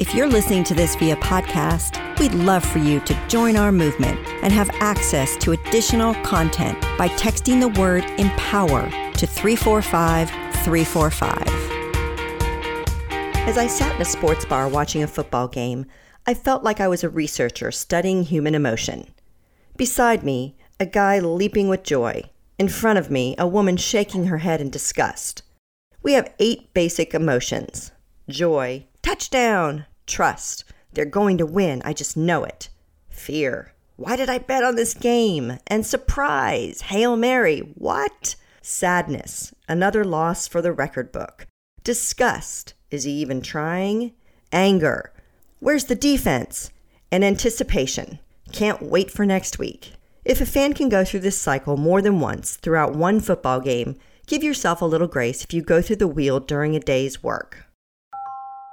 If you're listening to this via podcast, we'd love for you to join our movement and have access to additional content by texting the word empower to 345 345. As I sat in a sports bar watching a football game, I felt like I was a researcher studying human emotion. Beside me, a guy leaping with joy. In front of me, a woman shaking her head in disgust. We have eight basic emotions joy, touchdown, trust, they're going to win, I just know it, fear, why did I bet on this game? And surprise, Hail Mary, what? Sadness, another loss for the record book. Disgust, is he even trying? Anger, where's the defense? And anticipation, can't wait for next week. If a fan can go through this cycle more than once throughout one football game, give yourself a little grace if you go through the wheel during a day's work.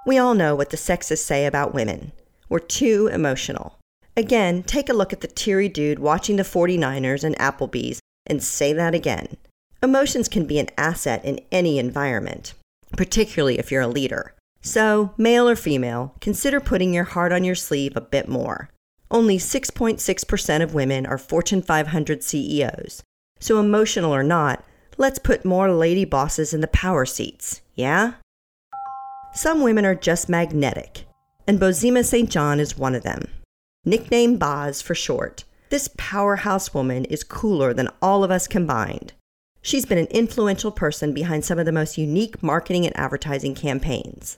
We all know what the sexists say about women. We're too emotional. Again, take a look at the teary dude watching the 49ers and Applebee's and say that again. Emotions can be an asset in any environment, particularly if you're a leader. So, male or female, consider putting your heart on your sleeve a bit more. Only 6.6% of women are Fortune 500 CEOs. So, emotional or not, let's put more lady bosses in the power seats, yeah? Some women are just magnetic, and Bozoma St. John is one of them. Nicknamed Boz for short, this powerhouse woman is cooler than all of us combined. She's been an influential person behind some of the most unique marketing and advertising campaigns.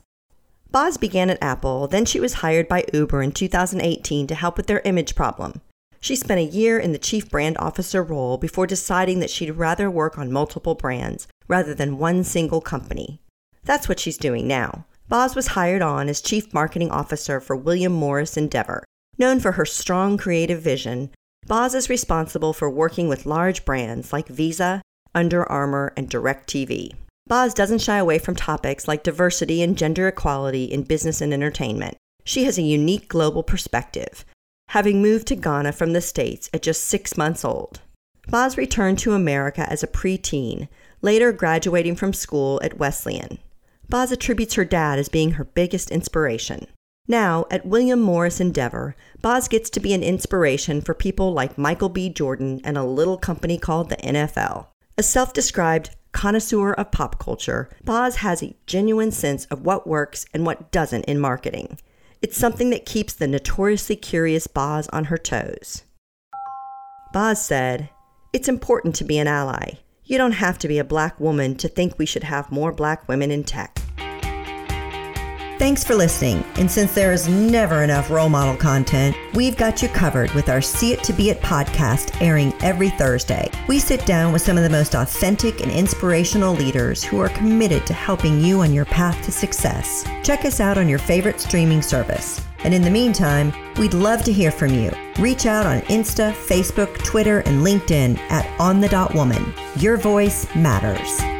Boz began at Apple, then she was hired by Uber in 2018 to help with their image problem. She spent a year in the chief brand officer role before deciding that she'd rather work on multiple brands rather than one single company. That's what she's doing now. Boz was hired on as chief marketing officer for William Morris Endeavor. Known for her strong creative vision, Boz is responsible for working with large brands like Visa, Under Armour, and DirecTV. Boz doesn't shy away from topics like diversity and gender equality in business and entertainment. She has a unique global perspective, having moved to Ghana from the States at just six months old. Boz returned to America as a preteen, later graduating from school at Wesleyan. Boz attributes her dad as being her biggest inspiration. Now, at William Morris Endeavor, Boz gets to be an inspiration for people like Michael B. Jordan and a little company called the NFL. A self described connoisseur of pop culture, Boz has a genuine sense of what works and what doesn't in marketing. It's something that keeps the notoriously curious Boz on her toes. Boz said, It's important to be an ally. You don't have to be a black woman to think we should have more black women in tech. Thanks for listening. And since there is never enough role model content, we've got you covered with our See It to Be It podcast airing every Thursday. We sit down with some of the most authentic and inspirational leaders who are committed to helping you on your path to success. Check us out on your favorite streaming service. And in the meantime, we'd love to hear from you. Reach out on Insta, Facebook, Twitter, and LinkedIn at On the Dot Woman. Your voice matters.